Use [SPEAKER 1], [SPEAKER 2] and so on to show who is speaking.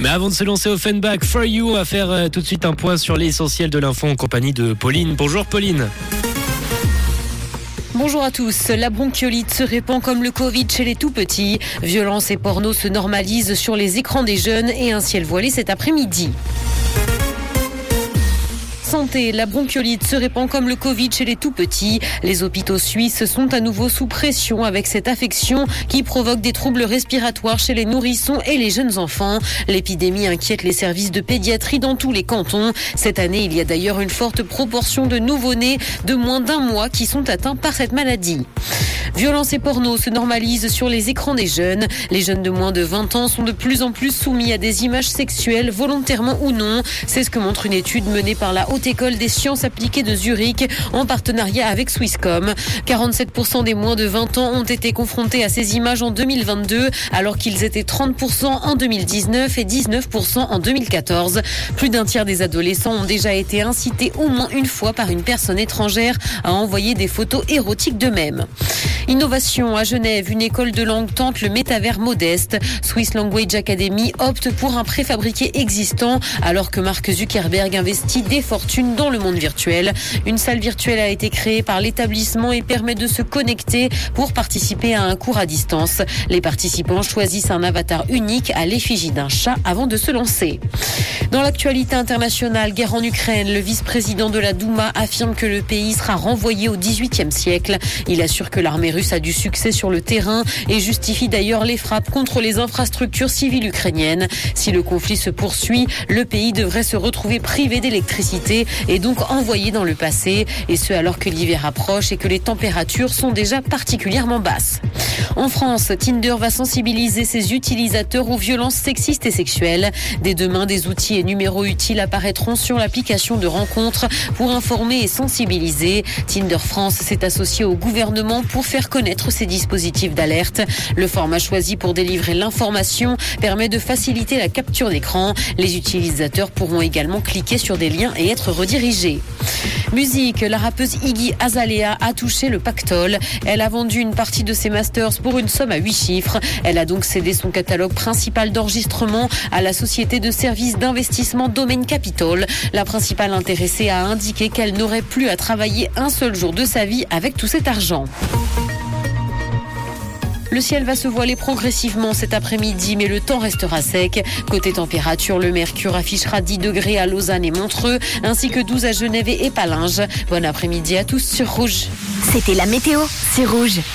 [SPEAKER 1] Mais avant de se lancer au Fenback for You, on va faire euh, tout de suite un point sur l'essentiel de l'info en compagnie de Pauline. Bonjour Pauline.
[SPEAKER 2] Bonjour à tous. La bronchiolite se répand comme le Covid chez les tout petits. Violence et porno se normalisent sur les écrans des jeunes et un ciel voilé cet après-midi. La bronchiolite se répand comme le Covid chez les tout petits. Les hôpitaux suisses sont à nouveau sous pression avec cette affection qui provoque des troubles respiratoires chez les nourrissons et les jeunes enfants. L'épidémie inquiète les services de pédiatrie dans tous les cantons. Cette année, il y a d'ailleurs une forte proportion de nouveau-nés de moins d'un mois qui sont atteints par cette maladie. Violence et porno se normalisent sur les écrans des jeunes. Les jeunes de moins de 20 ans sont de plus en plus soumis à des images sexuelles, volontairement ou non. C'est ce que montre une étude menée par la Haute École des sciences appliquées de Zurich en partenariat avec Swisscom. 47% des moins de 20 ans ont été confrontés à ces images en 2022, alors qu'ils étaient 30% en 2019 et 19% en 2014. Plus d'un tiers des adolescents ont déjà été incités au moins une fois par une personne étrangère à envoyer des photos érotiques d'eux-mêmes. Innovation à Genève, une école de langue tente le métavers modeste. Swiss Language Academy opte pour un préfabriqué existant alors que Mark Zuckerberg investit des fortunes dans le monde virtuel. Une salle virtuelle a été créée par l'établissement et permet de se connecter pour participer à un cours à distance. Les participants choisissent un avatar unique à l'effigie d'un chat avant de se lancer. Dans l'actualité internationale, guerre en Ukraine, le vice-président de la Douma affirme que le pays sera renvoyé au XVIIIe siècle. Il assure que l'armée russe a du succès sur le terrain et justifie d'ailleurs les frappes contre les infrastructures civiles ukrainiennes. Si le conflit se poursuit, le pays devrait se retrouver privé d'électricité et donc envoyé dans le passé, et ce alors que l'hiver approche et que les températures sont déjà particulièrement basses. En France, Tinder va sensibiliser ses utilisateurs aux violences sexistes et sexuelles. Dès demain, des outils et numéros utiles apparaîtront sur l'application de rencontre pour informer et sensibiliser. Tinder France s'est associé au gouvernement pour faire connaître ces dispositifs d'alerte. Le format choisi pour délivrer l'information permet de faciliter la capture d'écran. Les utilisateurs pourront également cliquer sur des liens et être redirigés. Musique, la rappeuse Iggy Azalea a touché le pactole. Elle a vendu une partie de ses masters pour une somme à 8 chiffres. Elle a donc cédé son catalogue principal d'enregistrement à la société de services d'investissement Domain Capital. La principale intéressée a indiqué qu'elle n'aurait plus à travailler un seul jour de sa vie avec tout cet argent. Le ciel va se voiler progressivement cet après-midi, mais le temps restera sec. Côté température, le mercure affichera 10 degrés à Lausanne et Montreux, ainsi que 12 à Genève et Palinges. Bon après-midi à tous sur Rouge.
[SPEAKER 3] C'était la météo, c'est Rouge.